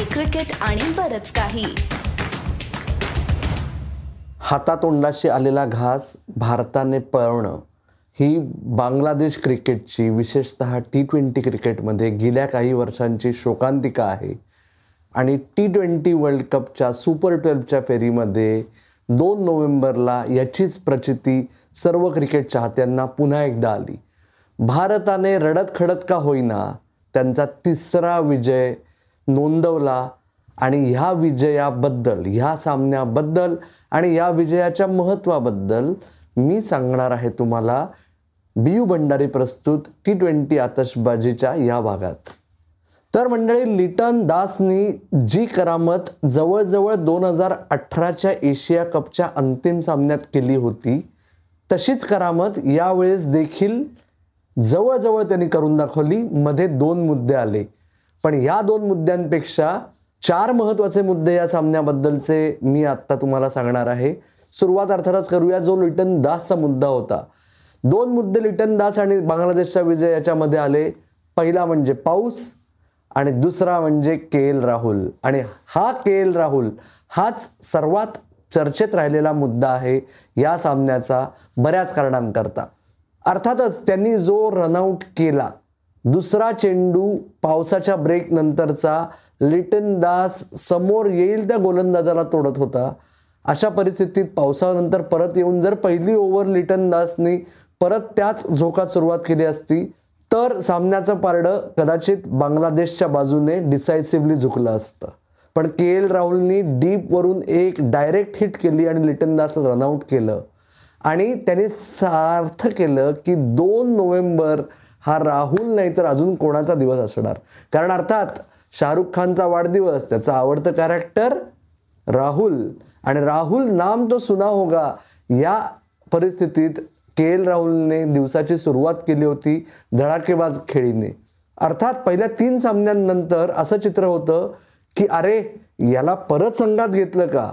Hockey cricket आणि बरच काही. हातातोंडाशी आलेला घास भारताने पळवणं ही बांगलादेश क्रिकेटची विशेषत टी ट्वेंटी क्रिकेटमध्ये गेल्या काही वर्षांची शोकांतिका आहे. आणि टी ट्वेंटी वर्ल्ड कपच्या सुपर ट्वेल्वच्या फेरीमध्ये दोन नोव्हेंबरला याचीच प्रचिती सर्व क्रिकेट चाहत्यांना पुन्हा एकदा आली. भारताने रडत खडत का होईना त्यांचा तिसरा विजय नोंदवला आणि ह्या विजयाबद्दल ह्या सामन्याबद्दल आणि या विजयाच्या महत्त्वाबद्दल मी सांगणार आहे तुम्हाला बी यू भंडारी प्रस्तुत टी ट्वेंटी आतषबाजीच्या या भागात. तर मंडळी लिटन दासनी जी करामत जवळजवळ दोन हजार अठराच्या एशिया कपच्या अंतिम सामन्यात केली होती तशीच करामत यावेळेस देखील जवळजवळ त्यांनी करून दाखवली मध्ये दोन मुद्दे आले. पण या दोन मुद्द्यांपेक्षा चार महत्त्वाचे मुद्दे या सामन्याबद्दलचे मी आत्ता तुम्हाला सांगणार आहे. सुरुवात अर्थातच करूया जो लिटन दासचा मुद्दा होता. दोन मुद्दे लिटन दास आणि बांगलादेशचा विजय याच्यामध्ये आले. पहिला म्हणजे पाऊस आणि दुसरा म्हणजे के एल राहुल. आणि हा के एल राहुल हाच सर्वात चर्चेत राहिलेला मुद्दा आहे या सामन्याचा बऱ्याच कारणांकरता. अर्थातच त्यांनी जो रनआउट केला दुसरा चेंडू पावसाच्या ब्रेक नंतरचा लिटन दास समोर येईल त्या गोलंदाजाला तोडत होता. अशा परिस्थितीत पावसानंतर परत येऊन जर पहिली ओव्हर लिटन दासनी परत त्याच झोकात सुरुवात केली असती तर सामन्याचं पारडं कदाचित बांगलादेशच्या बाजूने डिसायसिव्हली झुकलं असतं. पण के एल राहुलनी डीपवरून एक डायरेक्ट हिट केली आणि लिटन दासला रनआउट केलं. आणि त्याने सार्थ केलं की दोन नोव्हेंबर हा राहुल नाही तर अजून कोणाचा दिवस असणार? कारण अर्थात शाहरुख खानचा वाढदिवस त्याचं आवडतं कॅरेक्टर राहुल. आणि राहुल नाम तो सुना होगा. या परिस्थितीत के एल राहुलने दिवसाची सुरुवात केली होती धडाकेबाज खेळीने. अर्थात पहिल्या तीन सामन्यांनंतर असं चित्र होतं की अरे याला परत संघात घेतलं का?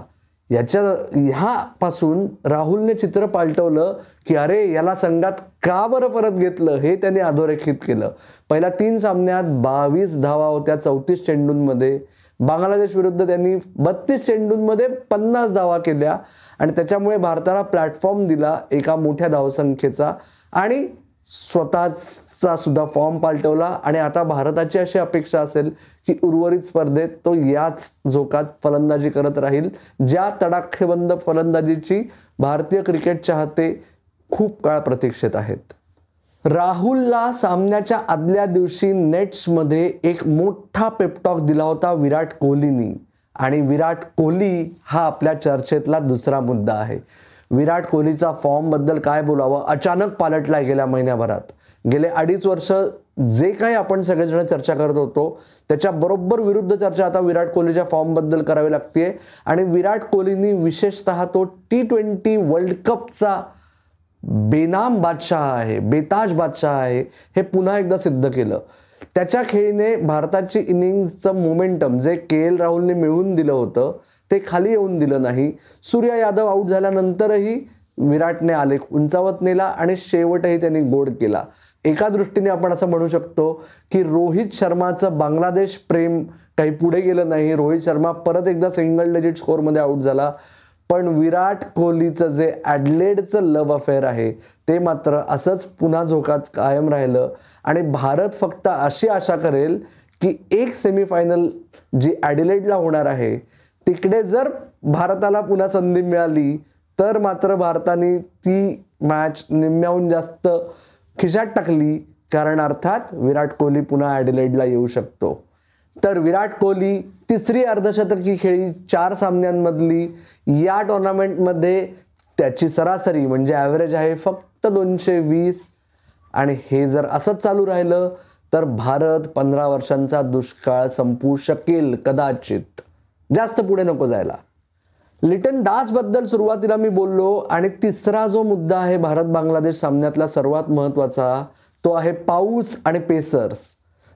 याच्या ह्यापासून राहुलने चित्र पालटवलं की अरे याला संघात का बरं परत घेतलं? हे त्याने अधोरेखित केलं. पहिल्या तीन सामन्यात बावीस धावा होत्या चौतीस चेंडूंमध्ये. बांगलादेश विरुद्ध त्यांनी बत्तीस चेंडूंमध्ये पन्नास धावा केल्या आणि त्याच्यामुळे भारताला प्लॅटफॉर्म दिला एका मोठ्या धावसंख्येचा आणि चा सुद्धा फॉर्म पालटवला आणि आता भारताची अशी अपेक्षा असेल की उर्वरित स्पर्धेत तो याच झोकात फलंदाजी करत राहील. ज्या तडाखेबंद फलंदाजीची भारतीय क्रिकेट चाहते खूप काळ प्रतीक्षेत आहेत. राहुलला सामन्याच्या आदल्या दिवशी नेट्समध्ये एक मोठा पेपटॉक दिला होता विराट कोहलीनी. आणि विराट कोहली हा आपल्या चर्चेतला दुसरा मुद्दा आहे. विराट कोहलीचा फॉर्मबद्दल काय बोलावं? अचानक पालटला गेल्या महिन्याभरात. गेले अडीच वर्ष जे काही आपण सगळेजण चर्चा करत होतो त्याच्या बरोबर विरुद्ध चर्चा आता विराट कोहलीच्या फॉर्मबद्दल करावी लागते आणि विराट कोहलीनी विशेषतः तो टी ट्वेंटी वर्ल्ड कपचा बेनाम बादशाह आहे बेताज बादशाह आहे हे पुन्हा एकदा सिद्ध केलं. त्याच्या खेळीने भारताची इनिंगचं मोमेंटम जे के एल राहुलने मिळवून दिलं होतं ते खाली येऊन दिलं नाही. सूर्या यादव आऊट झाल्यानंतरही विराटने आलेख उंचावत नेला आणि शेवटही त्यांनी गोड केला. एका दृष्टीने आपण असं म्हणू शकतो की रोहित शर्माचं बांगलादेश प्रेम काही पुढे गेलं नाही. रोहित शर्मा परत एकदा सिंगल डिजिट स्कोअरमध्ये आऊट झाला. पण विराट कोहलीचं जे ॲडलेडचं लव्ह अफेअर आहे ते मात्र असंच पुन्हा झोकात कायम राहिलं. आणि भारत फक्त अशी आशा करेल की एक सेमीफायनल जी ॲडिलेडला होणार आहे तिकडे जर भारताला पुन्हा संधी मिळाली तर मात्र भारताने ती मॅच निम्म्याहून जास्त खिशात टाकली. कारण अर्थात विराट कोहली पुन्हा ॲडिलेडला येऊ शकतो. तर विराट कोहली तिसरी अर्धशतकी खेळी चार सामन्यांमधली या टुर्नामेंटमध्ये त्याची सरासरी म्हणजे ॲव्हरेज आहे फक्त दोनशे वीस. आणि हे जर असंच चालू राहिलं तर भारत पंधरा वर्षांचा दुष्काळ संपू शकेल कदाचित. जास्त पुढे नको जायला. लिटन दासबद्दल सुरुवातीला मी बोललो आणि तिसरा जो मुद्दा आहे भारत बांगलादेश सामन्यातला सर्वात महत्त्वाचा तो आहे पाऊस आणि पेसर्स.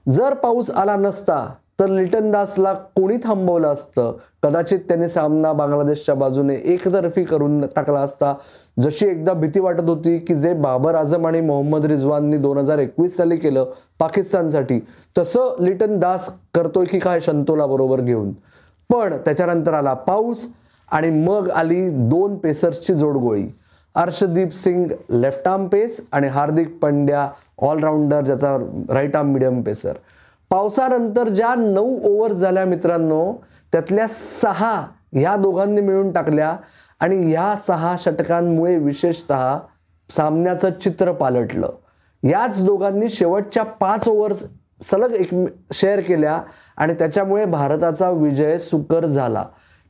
जर पाऊस आला नसता तर लिटन दासला कोणी थांबवलं असतं? कदाचित त्याने सामना बांगलादेशच्या बाजूने एकतर्फी करून टाकला असता. जशी एकदा भीती वाटत होती की जे बाबर आझम आणि मोहम्मद रिझवाननी दोन हजार एकवीस साली केलं पाकिस्तानसाठी तसं लिटन दास करतोय की काय शंतोला बरोबर घेऊन? पण त्याच्यानंतर आला पाऊस आणि मग आली दोन पेसर्सची जोडगोळी. Arshdeep Singh left arm pace आणि हार्दिक पंड्या ऑलराऊंडर ज्याचा राईट आर्म मिडियम पेसर पावसानंतर ज्या नऊ ओव्हर झाल्या मित्रांनो त्यातल्या सहा ह्या दोघांनी मिळून टाकल्या आणि ह्या सहा षटकांमुळे विशेषतः सामन्याचं चित्र पालटलं. याच दोघांनी शेवटच्या पाच ओव्हर्स सलग एक शेअर केल्या आणि त्याच्यामुळे भारताचा विजय सुकर झाला.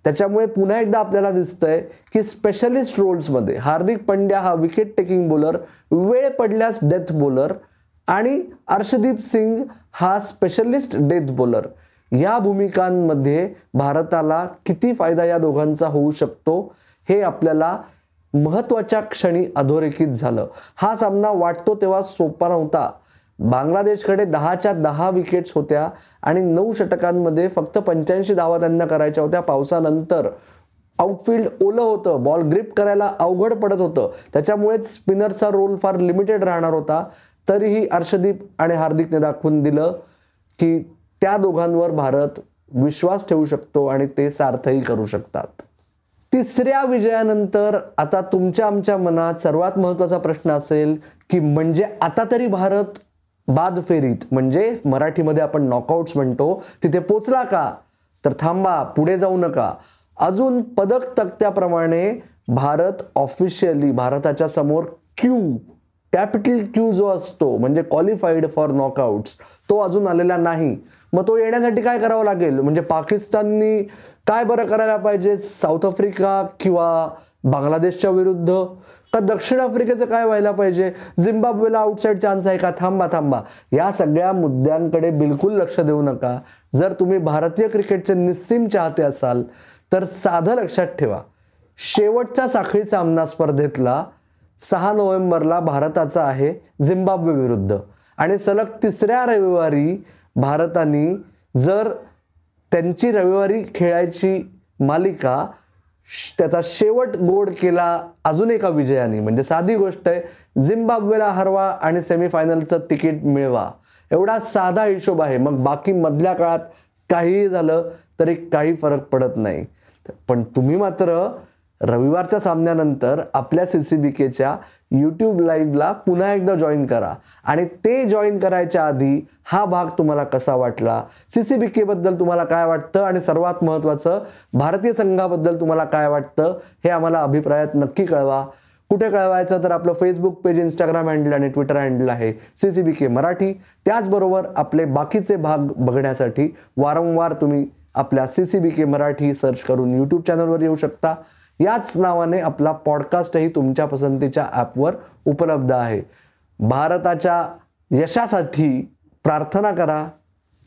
त्याच्यामुळे पुन्हा एकदा आपल्याला दिसतंय की स्पेशलिस्ट रोल्समध्ये हार्दिक पंड्या हा विकेट टेकिंग बॉलर वेळ पडल्यास डेथ बॉलर आणि अर्शदीप सिंग हा स्पेशलिस्ट डेथ बॉलर या भूमिकांमध्ये भारताला किती फायदा या दोघांचा होऊ शकतो हे आपल्याला महत्त्वाच्या क्षणी अधोरेखित झालं. हा सामना वाटतो तेव्हा सोपा नव्हता. बांगलादेशकडे दहाच्या दहा विकेट्स होत्या आणि नऊ षटकांमध्ये फक्त पंच्याऐंशी धावा त्यांना करायच्या होत्या. पावसानंतर आउटफील्ड ओलं होतं. बॉल ग्रिप करायला अवघड पडत होतं. त्याच्यामुळेच स्पिनरचा रोल फार लिमिटेड राहणार होता. तरीही अर्षदीप आणि हार्दिकने दाखवून दिलं की त्या दोघांवर भारत विश्वास ठेवू शकतो आणि ते सार्थही करू शकतात. तिसऱ्या विजयानंतर आता तुमच्या आमच्या मनात सर्वात महत्त्वाचा प्रश्न असेल की म्हणजे आता तरी भारत बाद फेरीत म्हणजे मराठीमध्ये आपण नॉकआउट्स म्हणतो तिथे पोचला का? तर थांबा पुढे जाऊ नका. अजून पदक तक्त्याप्रमाणे भारत ऑफिशियली भारताच्या समोर क्यू कॅपिटल क्यू जो असतो म्हणजे क्वालिफाईड फॉर नॉकआउट्स तो अजून आलेला नाही. मग तो येण्यासाठी काय करावं लागेल? म्हणजे पाकिस्ताननी काय बरं करायला पाहिजे? साऊथ आफ्रिका किंवा बांगलादेशच्या विरुद्ध? का दक्षिण आफ्रिकेचं काय व्हायला पाहिजे? झिम्बाब्वेला आउटसाईड चान्स आहे का? थांबा थांबा. या सगळ्या मुद्द्यांकडे बिलकुल लक्ष देऊ नका. जर तुम्ही भारतीय क्रिकेटचे निस्सीम चाहते असाल तर साधं लक्षात ठेवा. शेवटचा साखळी सामना स्पर्धेतला सहा नोव्हेंबरला भारताचा आहे झिम्बाब्वे विरुद्ध. आणि सलग तिसऱ्या रविवारी भारताने जर त्यांची रविवारी खेळायची मालिका त्याचा शेवट गोड केला अजून एका विजयाने. म्हणजे साधी गोष्ट आहे झिम्बाब्वेला हरवा आणि सेमीफायनलचं तिकीट मिळवा. एवढा साधा हिशोब आहे. मग बाकी मधल्या काळात काहीही झालं तरी काही फरक पडत नाही. पण तुम्ही मात्र रविवारच्या सामन्यानंतर आपल्या सी सी बी केच्या यूट्यूब लाईव्हला पुन्हा एकदा जॉईन करा. आणि ते जॉईन करायच्या आधी हा भाग तुम्हाला कसा वाटला? सी सी बी केबद्दल तुम्हाला काय वाटतं? आणि सर्वात महत्त्वाचं भारतीय संघाबद्दल तुम्हाला काय वाटतं? हे आम्हाला अभिप्रायात नक्की कळवा. कुठे कळवायचं? तर आपलं फेसबुक पेज इंस्टाग्राम हँडल आणि ट्विटर हँडल आहे C C B K Marathi. त्याचबरोबर आपले बाकीचे भाग बघण्यासाठी वारंवार तुम्ही आपल्या C C B K Marathi search करून यूट्यूब चॅनलवर येऊ शकता. याच नावाने आपला पॉडकास्टही तुमच्या पसंतीच्या ॲपवर उपलब्ध आहे. भारताच्या यशासाठी प्रार्थना करा.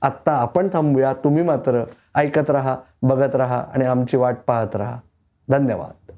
आत्ता आपण थांबूया. तुम्ही मात्र ऐकत राहा बघत राहा आणि आमची वाट पाहत राहा. धन्यवाद.